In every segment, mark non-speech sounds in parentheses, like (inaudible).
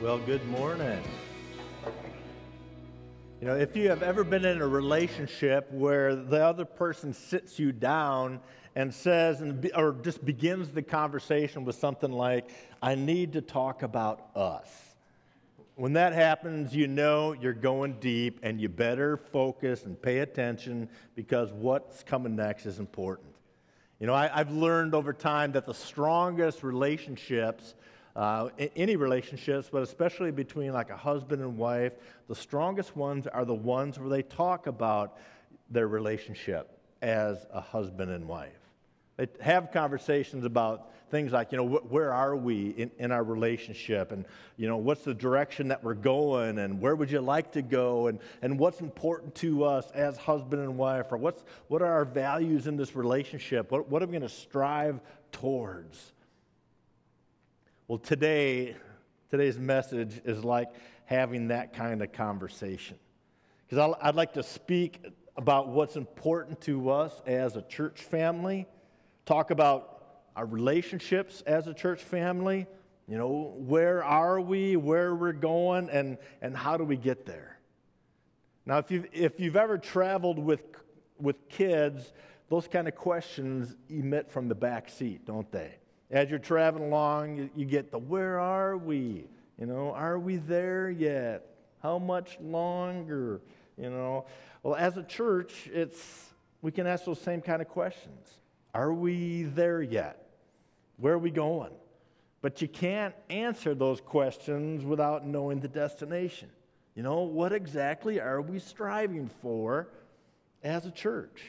Well, good morning. You know, if you have ever been in a relationship where the other person sits you down and says, and or just begins the conversation with something like, I need to talk about us. When that happens, you know you're going deep and you better focus and pay attention because what's coming next is important. You know, I, have learned over time that the strongest relationships uh, any relationships, but especially between like a husband and wife, the strongest ones are the ones where they talk about their relationship as a husband and wife. They have conversations about things like, you know, wh- where are we in, in our relationship? And, you know, what's the direction that we're going? And where would you like to go? And, and what's important to us as husband and wife? Or what's, what are our values in this relationship? What, what are we going to strive towards? Well, today, today's message is like having that kind of conversation. Because I'd like to speak about what's important to us as a church family, talk about our relationships as a church family. You know, where are we, where we're going, and, and how do we get there? Now, if you've, if you've ever traveled with, with kids, those kind of questions emit from the back seat, don't they? As you're traveling along, you, you get the where are we? You know, are we there yet? How much longer? You know, well, as a church, it's we can ask those same kind of questions. Are we there yet? Where are we going? But you can't answer those questions without knowing the destination. You know, what exactly are we striving for as a church?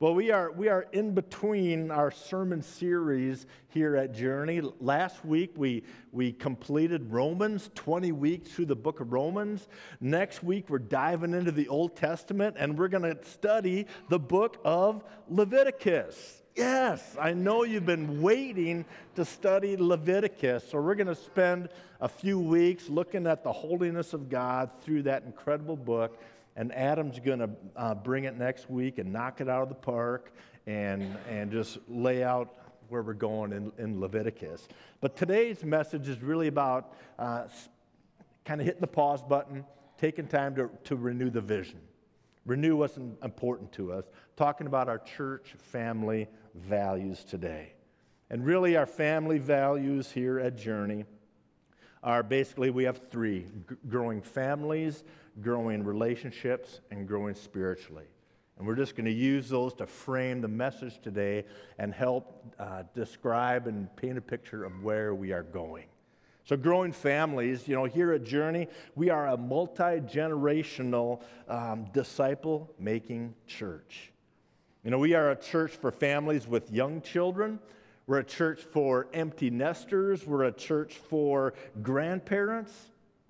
Well, we are, we are in between our sermon series here at Journey. Last week, we, we completed Romans, 20 weeks through the book of Romans. Next week, we're diving into the Old Testament and we're going to study the book of Leviticus. Yes, I know you've been waiting to study Leviticus. So, we're going to spend a few weeks looking at the holiness of God through that incredible book and Adam's going to uh, bring it next week and knock it out of the park and, and just lay out where we're going in, in Leviticus. But today's message is really about uh, kind of hitting the pause button, taking time to, to renew the vision, renew what's important to us, talking about our church family values today. And really, our family values here at Journey are basically we have three growing families, growing relationships, and growing spiritually. And we're just going to use those to frame the message today and help uh, describe and paint a picture of where we are going. So, growing families, you know, here at Journey, we are a multi generational um, disciple making church. You know, we are a church for families with young children. We're a church for empty nesters. We're a church for grandparents.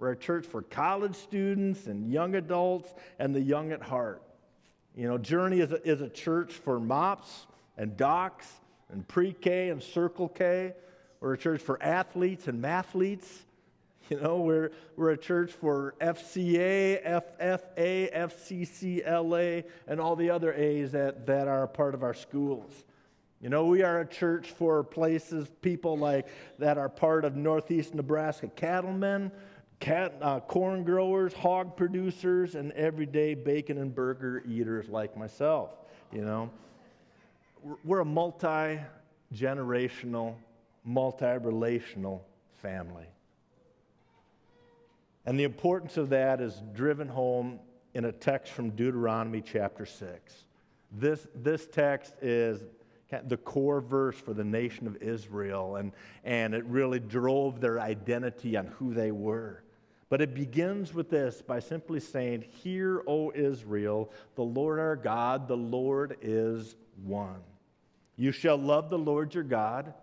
We're a church for college students and young adults and the young at heart. You know, Journey is a, is a church for MOPS and docs and pre K and Circle K. We're a church for athletes and mathletes. You know, we're, we're a church for FCA, FFA, FCCLA, and all the other A's that, that are a part of our schools. You know, we are a church for places, people like that are part of Northeast Nebraska cattlemen cat, uh, corn growers, hog producers, and everyday bacon and burger eaters like myself. You know, we're a multi generational, multi relational family. And the importance of that is driven home in a text from Deuteronomy chapter 6. This, this text is the core verse for the nation of Israel, and, and it really drove their identity on who they were. But it begins with this by simply saying, Hear, O Israel, the Lord our God, the Lord is one. You shall love the Lord your God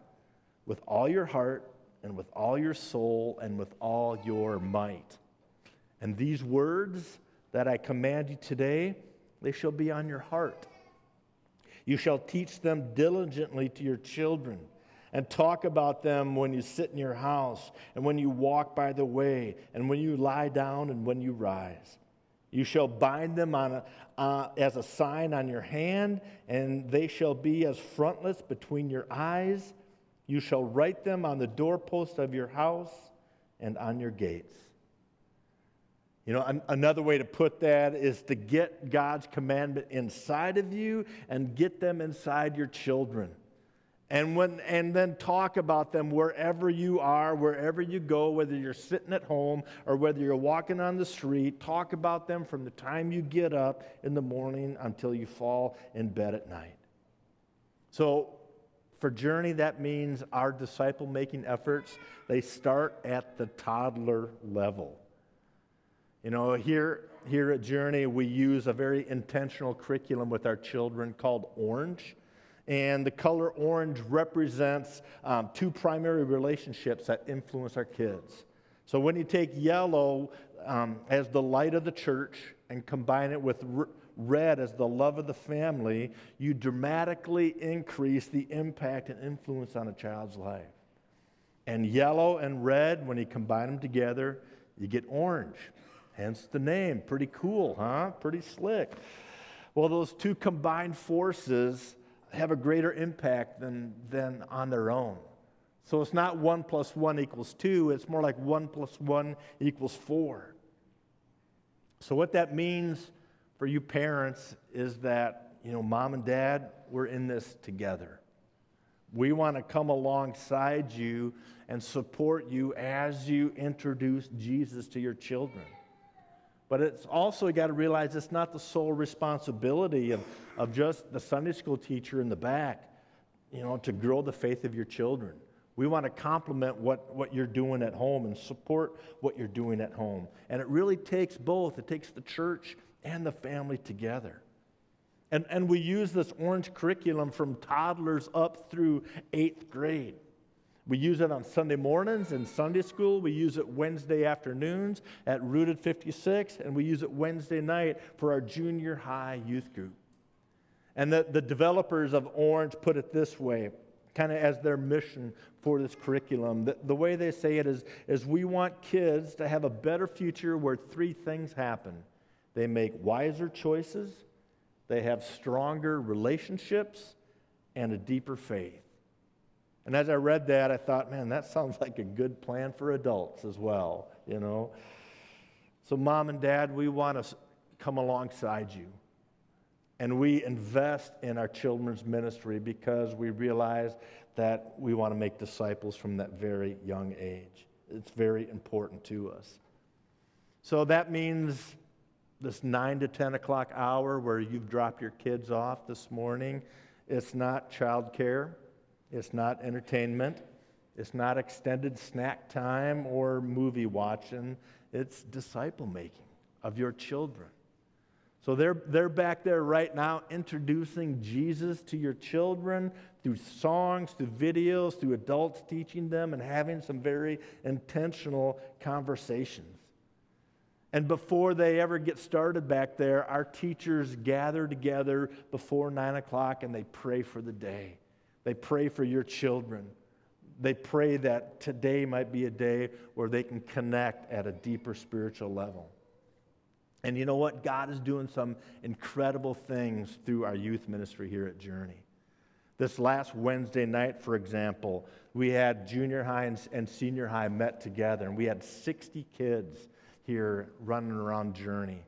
with all your heart and with all your soul and with all your might. And these words that I command you today, they shall be on your heart. You shall teach them diligently to your children and talk about them when you sit in your house and when you walk by the way and when you lie down and when you rise. You shall bind them on a, uh, as a sign on your hand, and they shall be as frontlets between your eyes. You shall write them on the doorpost of your house and on your gates. You know, an, another way to put that is to get God's commandment inside of you and get them inside your children. And, when, and then talk about them wherever you are, wherever you go, whether you're sitting at home or whether you're walking on the street. Talk about them from the time you get up in the morning until you fall in bed at night. So, for Journey, that means our disciple making efforts, they start at the toddler level. You know, here, here at Journey, we use a very intentional curriculum with our children called Orange. And the color orange represents um, two primary relationships that influence our kids. So when you take yellow um, as the light of the church and combine it with r- red as the love of the family, you dramatically increase the impact and influence on a child's life. And yellow and red, when you combine them together, you get orange. Hence the name. Pretty cool, huh? Pretty slick. Well, those two combined forces have a greater impact than, than on their own. So it's not one plus one equals two, it's more like one plus one equals four. So, what that means for you parents is that, you know, mom and dad, we're in this together. We want to come alongside you and support you as you introduce Jesus to your children. But it's also you got to realize it's not the sole responsibility of, of just the Sunday school teacher in the back, you know, to grow the faith of your children. We want to complement what, what you're doing at home and support what you're doing at home. And it really takes both. It takes the church and the family together. And, and we use this orange curriculum from toddlers up through eighth grade. We use it on Sunday mornings in Sunday school. We use it Wednesday afternoons at Rooted 56, and we use it Wednesday night for our junior high youth group. And the, the developers of Orange put it this way, kind of as their mission for this curriculum. The, the way they say it is, is we want kids to have a better future where three things happen they make wiser choices, they have stronger relationships, and a deeper faith. And as I read that, I thought, man, that sounds (laughs) like a good plan for adults as well, you know? So, mom and dad, we want to come alongside you. And we invest in our children's ministry because we realize that we want to make disciples from that very young age. It's very important to us. So that means this 9 to 10 o'clock hour where you've dropped your kids off this morning, it's not childcare. It's not entertainment. It's not extended snack time or movie watching. It's disciple making of your children. So they're, they're back there right now introducing Jesus to your children through songs, through videos, through adults teaching them, and having some very intentional conversations. And before they ever get started back there, our teachers gather together before nine o'clock and they pray for the day. They pray for your children. They pray that today might be a day where they can connect at a deeper spiritual level. And you know what? God is doing some incredible things through our youth ministry here at Journey. This last Wednesday night, for example, we had junior high and, senior high met together, and we had 60 kids here running around Journey.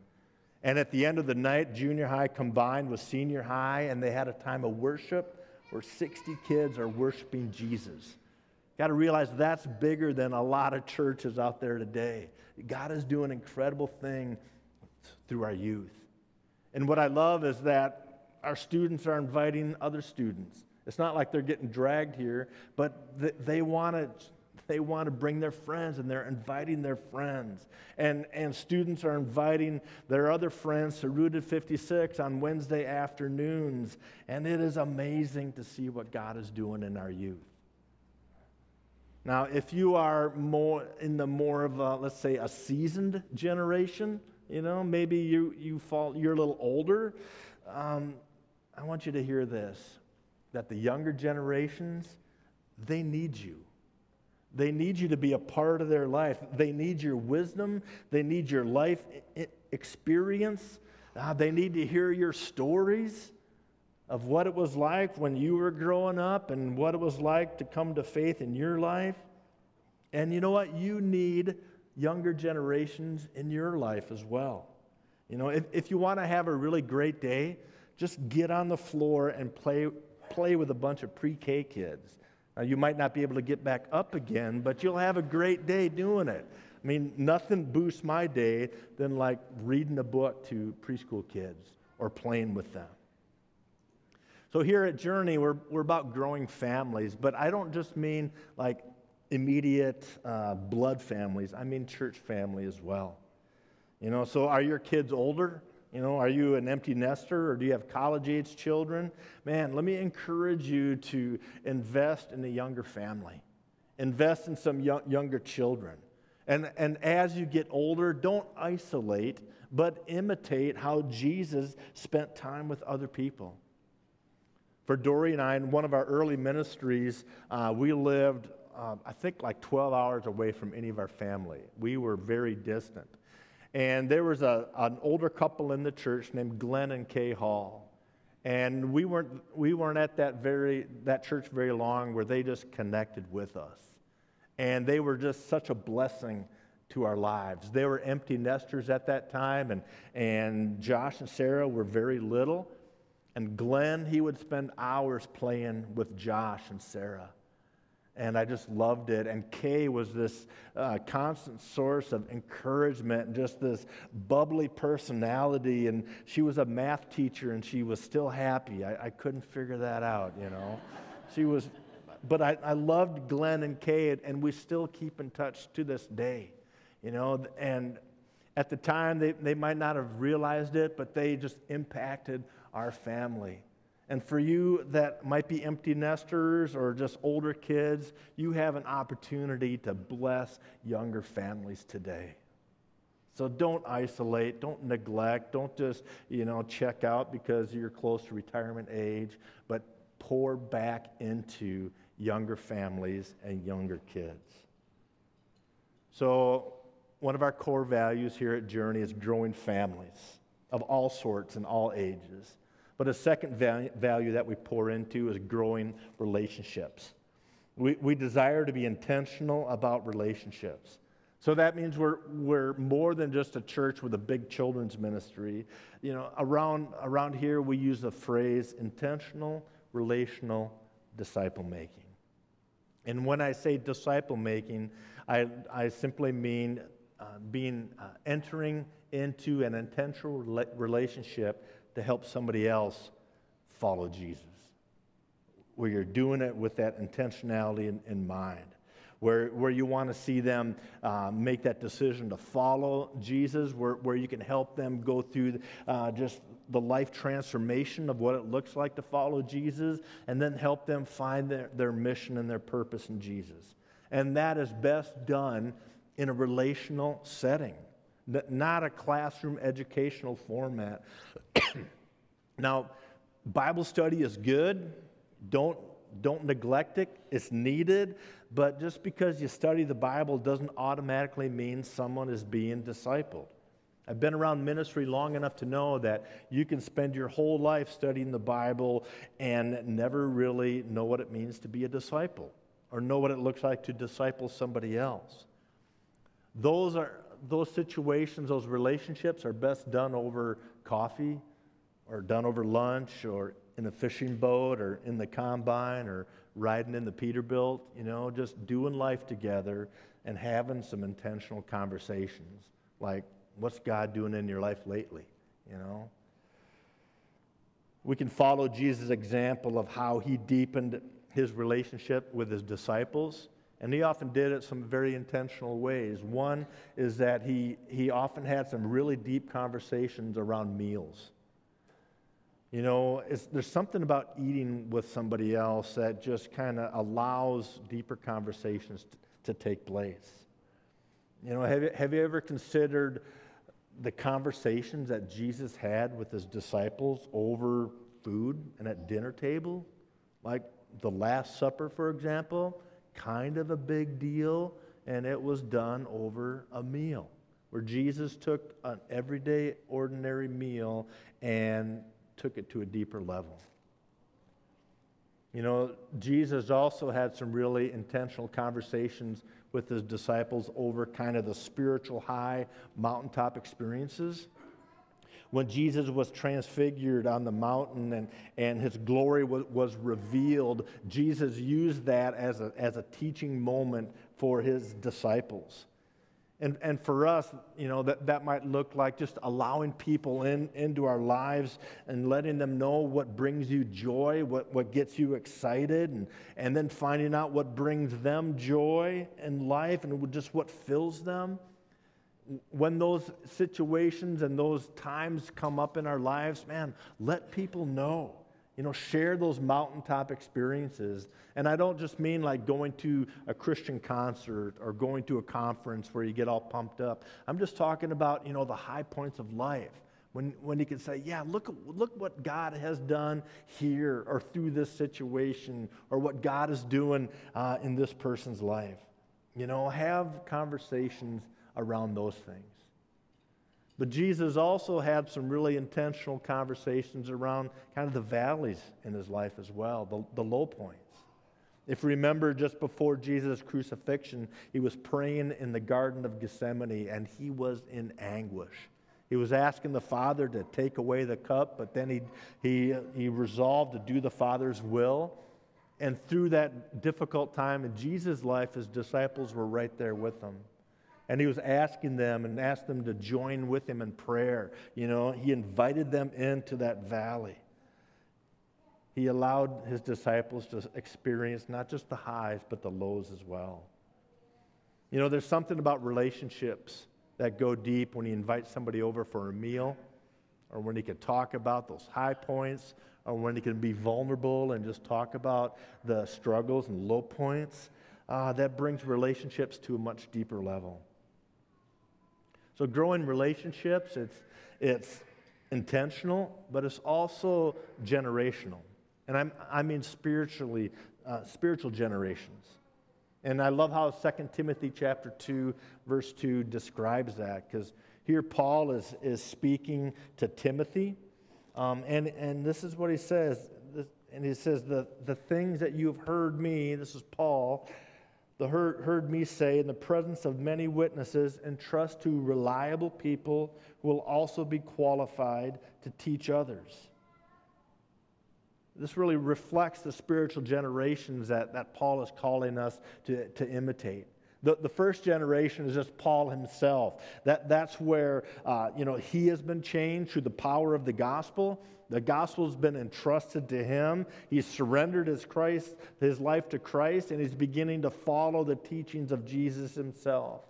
And at the end of the night, junior high combined with senior high, and they had a time of worship where 60 kids are worshiping Jesus. Got to realize that's bigger than a lot of churches out there today. God is doing an incredible thing through our youth. And what I love is that our students are inviting other students. It's not like they're getting dragged here, but they want to they want to bring their friends and they're inviting their friends. And, and students are inviting their other friends to Rooted 56 on Wednesday afternoons. And it is amazing to see what God is doing in our youth. Now, if you are more in the more of a, let's say, a seasoned generation, you know, maybe you, you fall, you're a little older, um, I want you to hear this that the younger generations, they need you. They need you to be a part of their life. They need your wisdom. They need your life experience. Uh, they need to hear your stories of what it was like when you were growing up and what it was like to come to faith in your life. And you know what? You need younger generations in your life as well. You know, if, if you want to have a really great day, just get on the floor and play, play with a bunch of pre K kids. You might not be able to get back up again, but you'll have a great day doing it. I mean, nothing boosts my day than like reading a book to preschool kids or playing with them. So, here at Journey, we're, we're about growing families, but I don't just mean like immediate uh, blood families, I mean church family as well. You know, so are your kids older? You know, are you an empty nester or do you have college age children? Man, let me encourage you to invest in a younger family, invest in some young, younger children. And, and as you get older, don't isolate, but imitate how Jesus spent time with other people. For Dory and I, in one of our early ministries, uh, we lived, uh, I think, like 12 hours away from any of our family. We were very distant. And there was a, an older couple in the church named Glenn and Kay Hall. And we weren't, we weren't at that, very, that church very long where they just connected with us. And they were just such a blessing to our lives. They were empty nesters at that time, and, and Josh and Sarah were very little. And Glenn, he would spend hours playing with Josh and Sarah and I just loved it. And Kay was this uh, constant source of encouragement and just this bubbly personality. And she was a math teacher and she was still happy. I, I couldn't figure that out, you know. (laughs) she was, but I, I loved Glenn and Kay, and we still keep in touch to this day, you know. And at the time, they, they might not have realized it, but they just impacted our family. And for you that might be empty nesters or just older kids, you have an opportunity to bless younger families today. So don't isolate, don't neglect, don't just, you know, check out because you're close to retirement age, but pour back into younger families and younger kids. So one of our core values here at Journey is growing families of all sorts and all ages. But a second value that we pour into is growing relationships. We, we desire to be intentional about relationships. So that means we're, we're more than just a church with a big children's ministry. You know, around, around here we use the phrase intentional, relational disciple making. And when I say disciple making, I, I simply mean uh, being uh, entering into an intentional relationship to help somebody else follow Jesus. Where you're doing it with that intentionality in, in mind. Where, where you want to see them uh, make that decision to follow Jesus, where, where you can help them go through uh, just the life transformation of what it looks like to follow Jesus, and then help them find their, their mission and their purpose in Jesus. And that is best done in a relational setting not a classroom educational format. (coughs) now, Bible study is good. Don't, don't neglect it, it's needed. But just because you study the Bible doesn't automatically mean someone is being discipled. I've been around ministry long enough to know that you can spend your whole life studying the Bible and never really know what it means to be a disciple or know what it looks like to disciple somebody else. Those are those situations, those relationships are best done over coffee or done over lunch or in a fishing boat or in the combine or riding in the Peterbilt, you know, just doing life together and having some intentional conversations like, what's God doing in your life lately, you know? We can follow Jesus' example of how he deepened his relationship with his disciples and he often did it some very intentional ways. One is that he, he often had some really deep conversations around meals. You know, there's something about eating with somebody else that just kind of allows deeper conversations to, to take place. You know, have have you ever considered the conversations that Jesus had with his disciples over food and at dinner table? Like the Last Supper, for example kind of a big deal, and it was done over a meal where Jesus took an everyday, ordinary meal and took it to a deeper level. You know, Jesus also had some really intentional conversations with his disciples over kind of the spiritual high mountaintop experiences. When Jesus was transfigured on the mountain and, and his glory was, was revealed, Jesus used that as a, as a teaching moment for his disciples. And, and for us, you know, that, that might look like just allowing people in, into our lives and letting them know what brings you joy, what, what gets you excited, and, and then finding out what brings them joy in life and just what fills them. When those situations and those times come up in our lives, man, let people know. You know, share those mountaintop experiences. And I don't just mean like going to a Christian concert or going to a conference where you get all pumped up. I'm just talking about, you know, the high points of life. When, when you can say, yeah, look, look what God has done here or through this situation or what God is doing uh, in this person's life. You know, have conversations around those things. But Jesus also had some really intentional conversations around kind of the valleys in his life as well, the, the low points. If you remember, just before Jesus' crucifixion, he was praying in the Garden of Gethsemane and he was in anguish. He was asking the Father to take away the cup, but then he, he, he resolved to do the Father's will. And through that difficult time in Jesus' life, his disciples were right there with him. And he was asking them and asked them to join with him in prayer. You know, he invited them into that valley. He allowed his disciples to experience not just the highs, but the lows as well. You know, there's something about relationships that go deep when you invite somebody over for a meal, or when you can talk about those high points, or when you can be vulnerable and just talk about the struggles and low points. Uh, that brings relationships to a much deeper level. So growing relationships, it's, it's intentional, but it's also generational. And I'm, I mean spiritually, uh, spiritual generations. And I love how 2 Timothy chapter 2, verse 2 describes that, because here Paul is, is speaking to Timothy. Um, and, and this is what he says. And he says, the, the things that you've heard me, this is Paul, the heard, heard me say in the presence of many witnesses, and trust to reliable people who will also be qualified to teach others. This really reflects the spiritual generations that, that Paul is calling us to, to imitate. The, the first generation is just Paul himself. That, that's where, uh, you know, he has been changed through the power of the gospel. The gospel's been entrusted to him. He's surrendered his, Christ, his life to Christ, and he's beginning to follow the teachings of Jesus himself.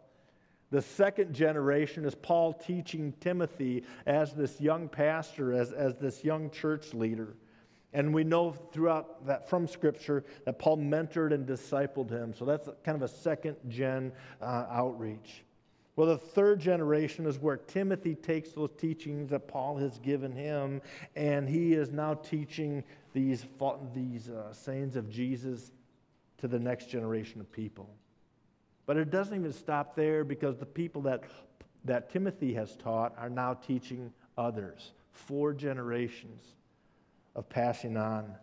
The second generation is Paul teaching Timothy as this young pastor, as, as this young church leader. And we know throughout that from Scripture that Paul mentored and discipled him. So that's kind of a second gen uh, outreach. Well, the third generation is where Timothy takes those teachings that Paul has given him, and he is now teaching these, these uh, sayings of Jesus to the next generation of people. But it doesn't even stop there because the people that, that Timothy has taught are now teaching others. Four generations of passing on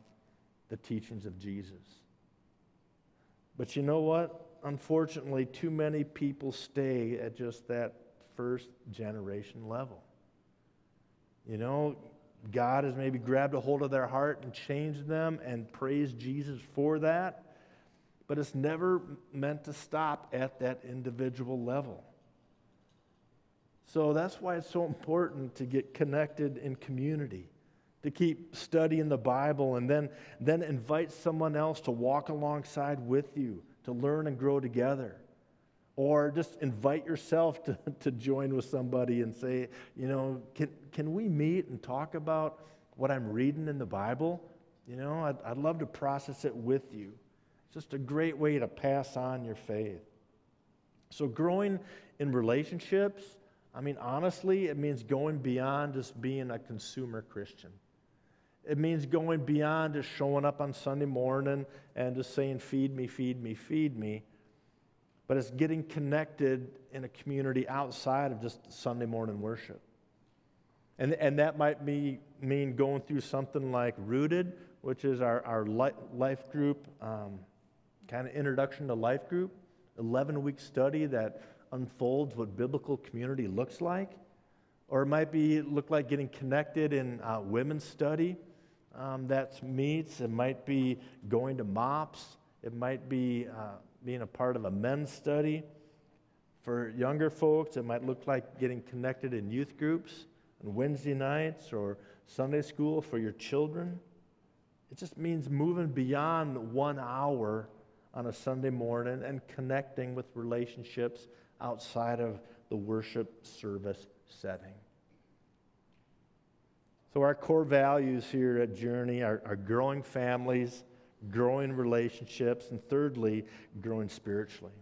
the teachings of Jesus. But you know what? unfortunately, too many people stay at just that first generation level. You know, God has maybe grabbed a hold of their heart and changed them and praise Jesus for that, but it's never meant to stop at that individual level. So that's why it's so important to get connected in community, to keep studying the Bible, and then, then invite someone else to walk alongside with you to learn and grow together. Or just invite yourself to, (laughs) to join with somebody and say, you know, can, can we meet and talk about what I'm reading in the Bible? You know, I'd, I'd love to process it with you. It's just a great way to pass on your faith. So, growing in relationships, I mean, honestly, it means going beyond just being a consumer Christian. It means going beyond just showing up on Sunday morning and just saying, Feed me, feed me, feed me. But it's getting connected in a community outside of just Sunday morning worship. And, and that might be, mean going through something like Rooted, which is our, our life group, um, kind of introduction to life group, 11 week study that unfolds what biblical community looks like. Or it might be look like getting connected in uh, women's study um, that meets. It might be going to MOPS. It might be uh, being a part of a men's study. For younger folks, it might look like getting connected in youth groups on Wednesday nights or Sunday school for your children. It just means moving beyond one hour on a Sunday morning and connecting with relationships outside of the worship service setting. So, our core values here at Journey are, are growing families, growing relationships, and thirdly, growing spiritually.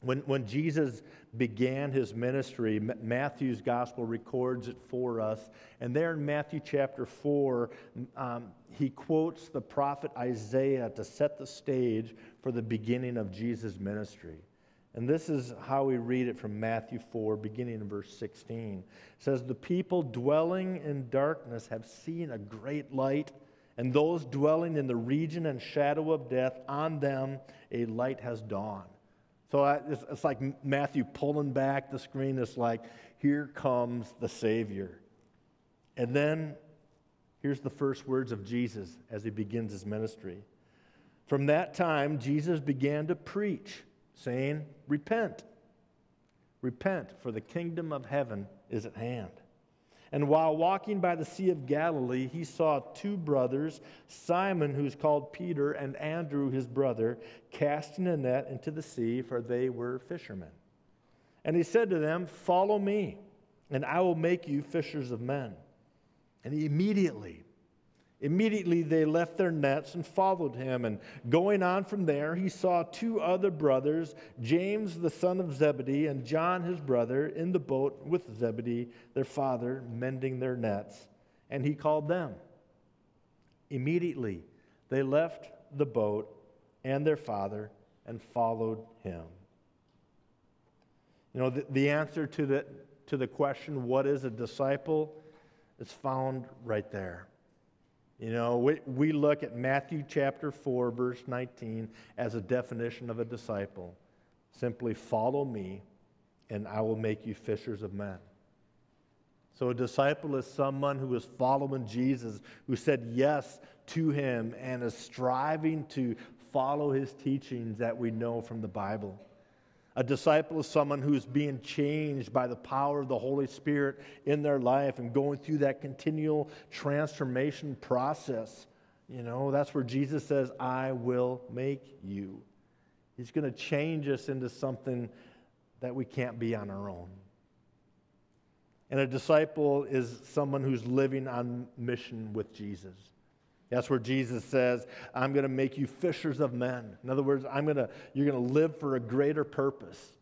When, when Jesus began his ministry, Matthew's gospel records it for us. And there in Matthew chapter 4, um, he quotes the prophet Isaiah to set the stage for the beginning of Jesus' ministry. And this is how we read it from Matthew 4, beginning in verse 16. It says, The people dwelling in darkness have seen a great light, and those dwelling in the region and shadow of death, on them a light has dawned. So it's, like Matthew pulling back the screen. It's like, here comes the Savior. And then here's the first words of Jesus as he begins his ministry. From that time, Jesus began to preach saying, Repent. Repent, for the kingdom of heaven is at hand. And while walking by the Sea of Galilee, he saw two brothers, Simon, who's called Peter, and Andrew, his brother, casting a net into the sea, for they were fishermen. And he said to them, Follow me, and I will make you fishers of men. And he immediately Immediately they left their nets and followed him. And going on from there, he saw two other brothers, James the son of Zebedee and John his brother, in the boat with Zebedee, their father, mending their nets. And he called them. Immediately they left the boat and their father and followed him. You know, the, the answer to the, to the question, what is a disciple, is found right there. You know, we, we look at Matthew chapter 4, verse 19, as a definition of a disciple. Simply follow me, and I will make you fishers of men. So, a disciple is someone who is following Jesus, who said yes to him, and is striving to follow his teachings that we know from the Bible. A disciple is someone who's being changed by the power of the Holy Spirit in their life and going through that continual transformation process. You know, that's where Jesus says, I will make you. He's going to change us into something that we can't be on our own. And a disciple is someone who's living on mission with Jesus. That's where Jesus says, I'm going to make you fishers of men. In other words, I'm going to, you're going to live for a greater purpose.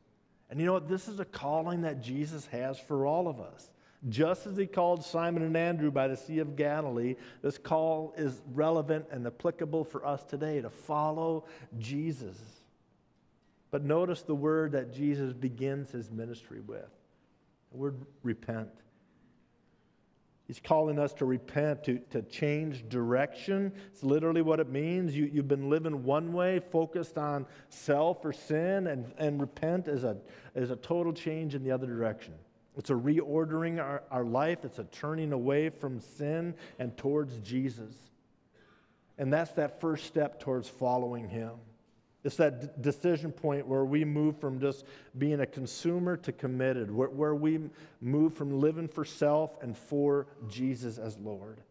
And you know what? This is a calling that Jesus has for all of us. Just as he called Simon and Andrew by the Sea of Galilee, this call is relevant and applicable for us today to follow Jesus. But notice the word that Jesus begins his ministry with the word repent. He's calling us to repent, to, to change direction. It's literally what it means. You, you've been living one way, focused on self or sin, and, and repent is a, is a total change in the other direction. It's a reordering our, our life, it's a turning away from sin and towards Jesus. And that's that first step towards following Him. It's that d- decision point where we move from just being a consumer to committed, where, where we move from living for self and for Jesus as Lord.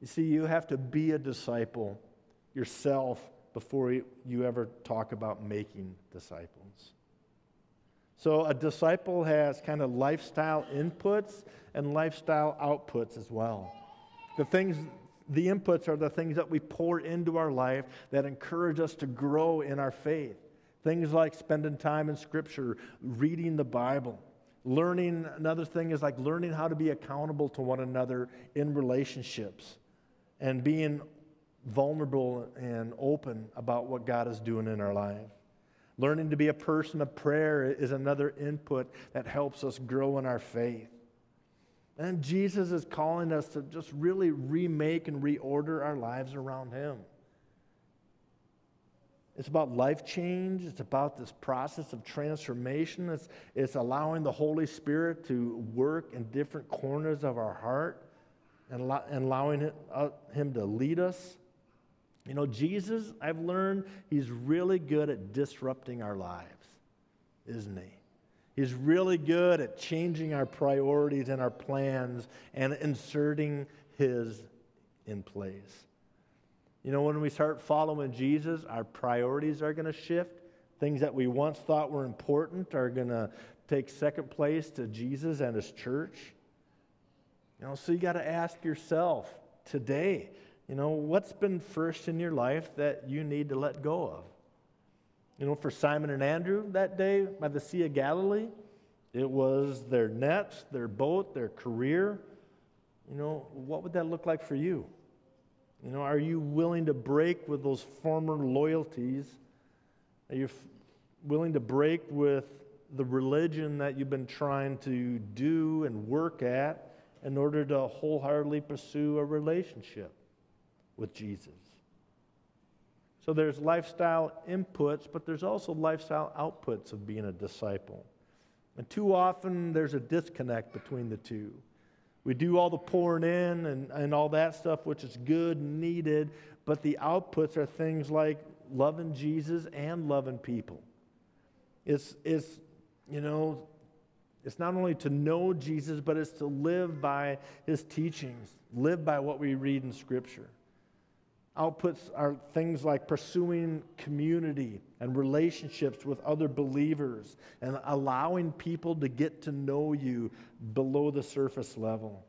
You see, you have to be a disciple yourself before you ever talk about making disciples. So, a disciple has kind of lifestyle inputs and lifestyle outputs as well. The things the inputs are the things that we pour into our life that encourage us to grow in our faith. Things like spending time in Scripture, reading the Bible. Learning, another thing is like learning how to be accountable to one another in relationships and being vulnerable and open about what God is doing in our life. Learning to be a person of prayer is another input that helps us grow in our faith. And Jesus is calling us to just really remake and reorder our lives around Him. It's about life change. It's about this process of transformation. It's, it's allowing the Holy Spirit to work in different corners of our heart and, and allowing uh, Him to lead us. You know, Jesus, I've learned, He's really good at disrupting our lives, isn't He? He's really good at changing our priorities and our plans and inserting His in place. You know, when we start following Jesus, our priorities are going to shift. Things that we once thought were important are going to take second place to Jesus and His church. You know, so you got to ask yourself today, you know, what's been first in your life that you need to let go of? You know, for Simon and Andrew that day by the Sea of Galilee, it was their nets, their boat, their career. You know, what would that look like for you? You know, are you willing to break with those former loyalties? Are you f- willing to break with the religion that you've been trying to do and work at in order to wholeheartedly pursue a relationship with Jesus? So there's lifestyle inputs, but there's also lifestyle outputs of being a disciple. And too often there's a disconnect between the two. We do all the pouring in and, and all that stuff, which is good and needed, but the outputs are things like loving Jesus and loving people. It's, it's you know, it's not only to know Jesus, but it's to live by his teachings, live by what we read in Scripture. Outputs are things like pursuing community and relationships with other believers and allowing people to get to know you below the surface level.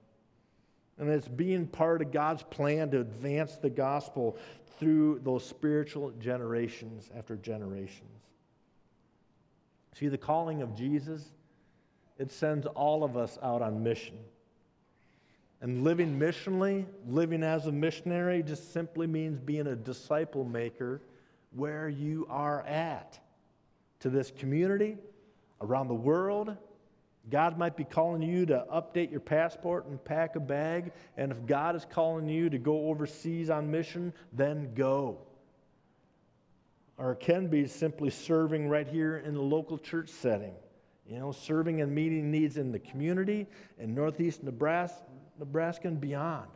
And it's being part of God's plan to advance the gospel through those spiritual generations after generations. See, the calling of Jesus, it sends all of us out on mission. And living missionally, living as a missionary, just simply means being a disciple maker where you are at. To this community, around the world, God might be calling you to update your passport and pack a bag. And if God is calling you to go overseas on mission, then go. Or it can be simply serving right here in the local church setting. You know, serving and meeting needs in the community in Northeast Nebraska, Nebraska and beyond.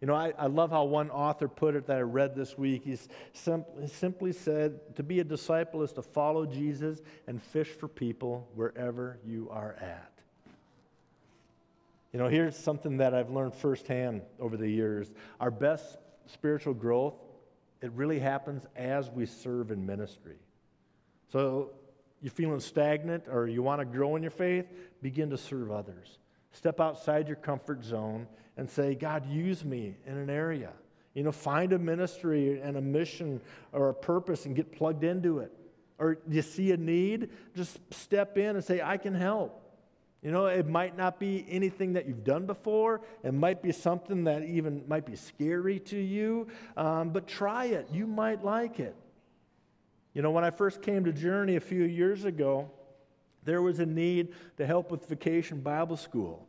You know, I, I love how one author put it that I read this week. He simply said, To be a disciple is to follow Jesus and fish for people wherever you are at. You know, here's something that I've learned firsthand over the years. Our best spiritual growth, it really happens as we serve in ministry. So, you're feeling stagnant or you want to grow in your faith, begin to serve others. Step outside your comfort zone and say, God, use me in an area. You know, find a ministry and a mission or a purpose and get plugged into it. Or you see a need, just step in and say, I can help. You know, it might not be anything that you've done before. It might be something that even might be scary to you, um, but try it. You might like it. You know, when I first came to Journey a few years ago, there was a need to help with Vacation Bible School.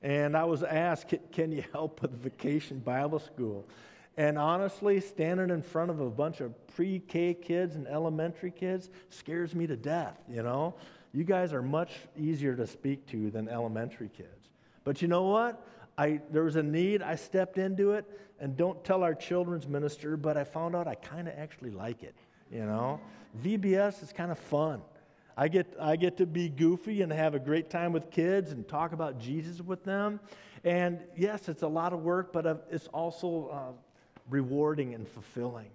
And I was asked, Can you help with Vacation Bible School? And honestly, standing in front of a bunch of pre K kids and elementary kids scares me to death, you know? You guys are much easier to speak to than elementary kids. But you know what? I, there was a need, I stepped into it, and don't tell our children's minister, but I found out I kind of actually like it, you know? VBS is kind of fun. I get, I get to be goofy and have a great time with kids and talk about Jesus with them. And yes, it's a lot of work, but uh, it's also uh, rewarding and fulfilling.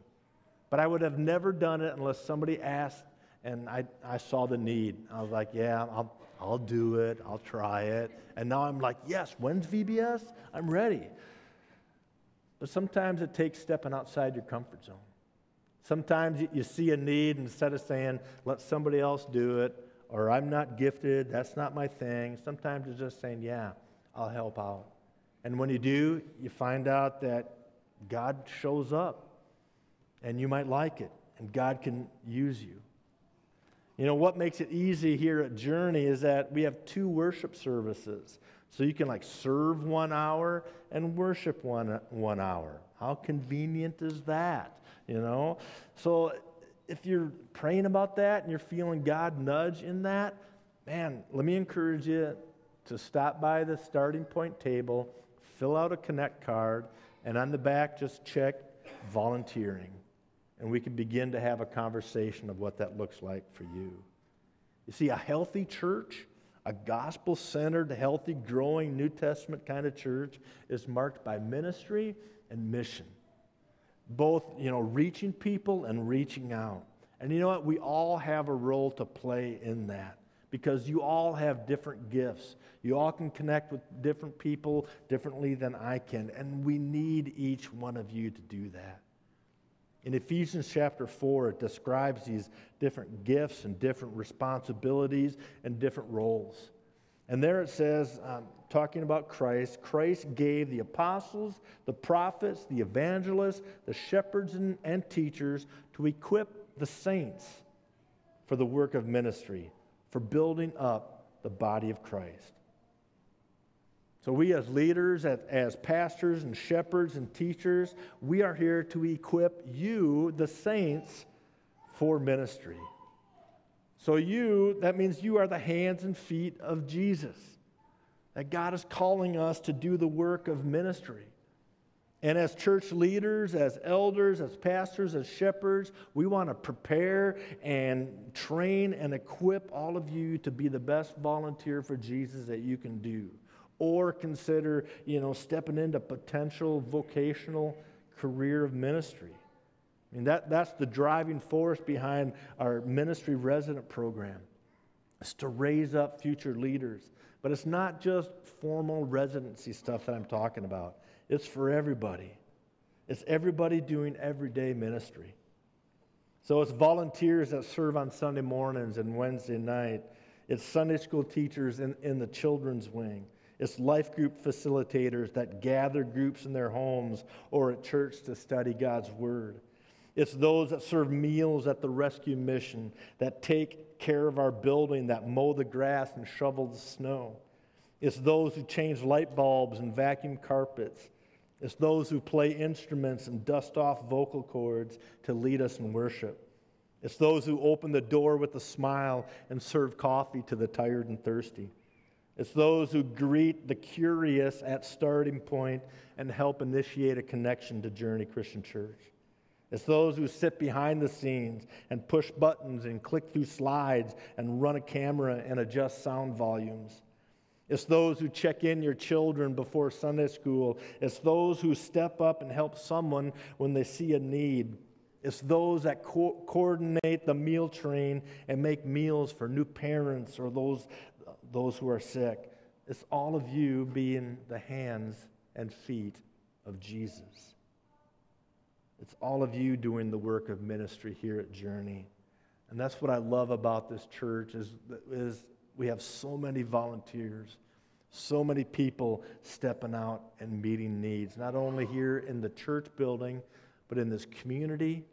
But I would have never done it unless somebody asked and I, I saw the need. I was like, yeah, I'll, I'll do it, I'll try it. And now I'm like, yes, when's VBS? I'm ready. But sometimes it takes stepping outside your comfort zone. Sometimes you see a need, instead of saying, let somebody else do it, or I'm not gifted, that's not my thing, sometimes it's just saying, yeah, I'll help out. And when you do, you find out that God shows up, and you might like it, and God can use you. You know, what makes it easy here at Journey is that we have two worship services. So you can like serve one hour and worship one, one hour. How convenient is that? You know? So if you're praying about that and you're feeling God nudge in that, man, let me encourage you to stop by the starting point table, fill out a connect card, and on the back just check volunteering. And we can begin to have a conversation of what that looks like for you. You see, a healthy church a gospel centered, healthy, growing New Testament kind of church is marked by ministry and mission. Both, you know, reaching people and reaching out. And you know what? We all have a role to play in that because you all have different gifts. You all can connect with different people differently than I can. And we need each one of you to do that. In Ephesians chapter 4, it describes these different gifts and different responsibilities and different roles. And there it says, um, talking about Christ, Christ gave the apostles, the prophets, the evangelists, the shepherds, and, and teachers to equip the saints for the work of ministry, for building up the body of Christ. So, we as leaders, as, as, pastors and shepherds and teachers, we are here to equip you, the saints, for ministry. So, you, that means you are the hands and feet of Jesus. That God is calling us to do the work of ministry. And as church leaders, as elders, as pastors, as shepherds, we want to prepare and train and equip all of you to be the best volunteer for Jesus that you can do or consider, you know, stepping into potential vocational career of ministry. I mean, that, that's the driving force behind our ministry resident program. is to raise up future leaders. But it's not just formal residency stuff that I'm talking about. It's for everybody. It's everybody doing everyday ministry. So it's volunteers that serve on Sunday mornings and Wednesday night. It's Sunday school teachers in, in the children's wing. It's life group facilitators that gather groups in their homes or at church to study God's Word. It's those that serve meals at the rescue mission, that take care of our building, that mow the grass and shovel the snow. It's those who change light bulbs and vacuum carpets. It's those who play instruments and dust off vocal cords to lead us in worship. It's those who open the door with a smile and serve coffee to the tired and thirsty. It's those who greet the curious at starting point and help initiate a connection to Journey Christian Church. It's those who sit behind the scenes and push buttons and click through slides and run a camera and adjust sound volumes. It's those who check in your children before Sunday school. It's those who step up and help someone when they see a need. It's those that co- coordinate the meal train and make meals for new parents or those those who are sick. It's all of you being the hands and feet of Jesus. It's all of you doing the work of ministry here at Journey. And that's what I love about this church is, is we have so many volunteers, so many people stepping out and meeting needs, not only here in the church building, but in this community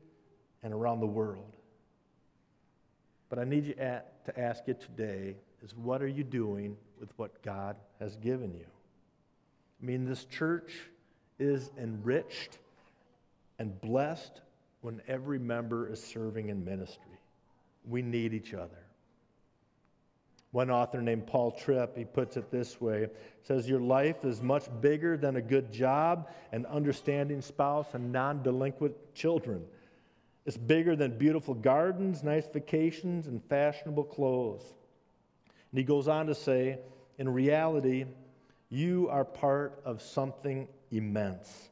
and around the world. But I need you at, to ask you today is what are you doing with what God has given you? I mean, this church is enriched and blessed when every member is serving in ministry. We need each other. One author named Paul Tripp, he puts it this way says, Your life is much bigger than a good job, an understanding spouse, and non delinquent children. It's bigger than beautiful gardens, nice vacations, and fashionable clothes. And he goes on to say, in reality, you are part of something immense,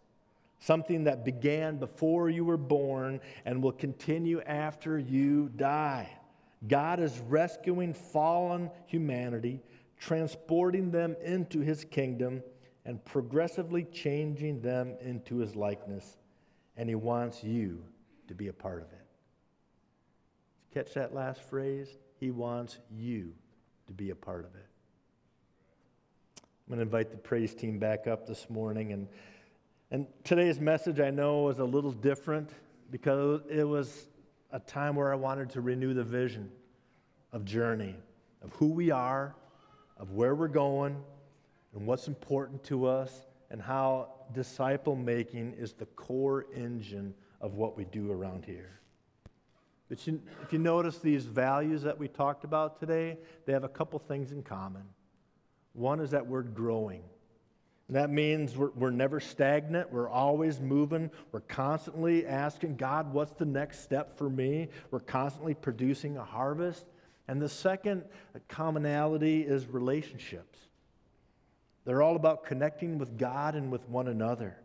something that began before you were born and will continue after you die. God is rescuing fallen humanity, transporting them into his kingdom, and progressively changing them into his likeness. And he wants you to be a part of it. Catch that last phrase? He wants you to be a part of it. I'm going to invite the praise team back up this morning. And, and today's message, I know, was a little different because it was a time where I wanted to renew the vision of journey, of who we are, of where we're going, and what's important to us and how disciple making is the core engine of what we do around here. But you, if you notice these values that we talked about today, they have a couple things in common. One is that word growing. That means we're, we're never stagnant. We're always moving. We're constantly asking God, what's the next step for me? We're constantly producing a harvest. And the second commonality is relationships. They're all about connecting with God and with one another.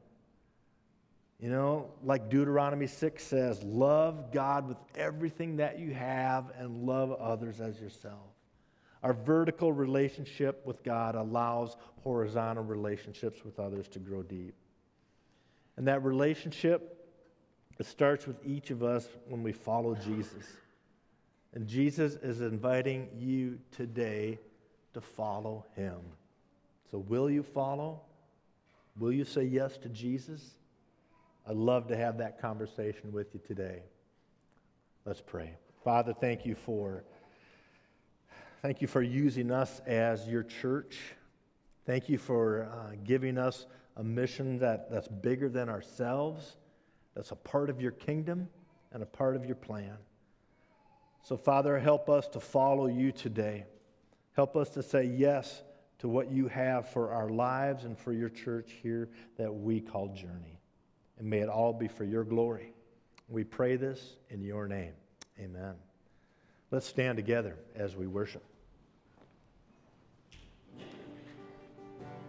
You know, like Deuteronomy 6 says, love God with everything that you have and love others as yourself. Our vertical relationship with God allows horizontal relationships with others to grow deep. And that relationship, it starts with each of us when we follow Jesus. And Jesus is inviting you today to follow him. So, will you follow? Will you say yes to Jesus? I'd love to have that conversation with you today. Let's pray. Father, thank you for thank you for using us as your church. Thank you for uh, giving us a mission that, that's bigger than ourselves, that's a part of your kingdom and a part of your plan. So, Father, help us to follow you today. Help us to say yes to what you have for our lives and for your church here that we call Journey. And may it all be for your glory. We pray this in your name. Amen. Let's stand together as we worship.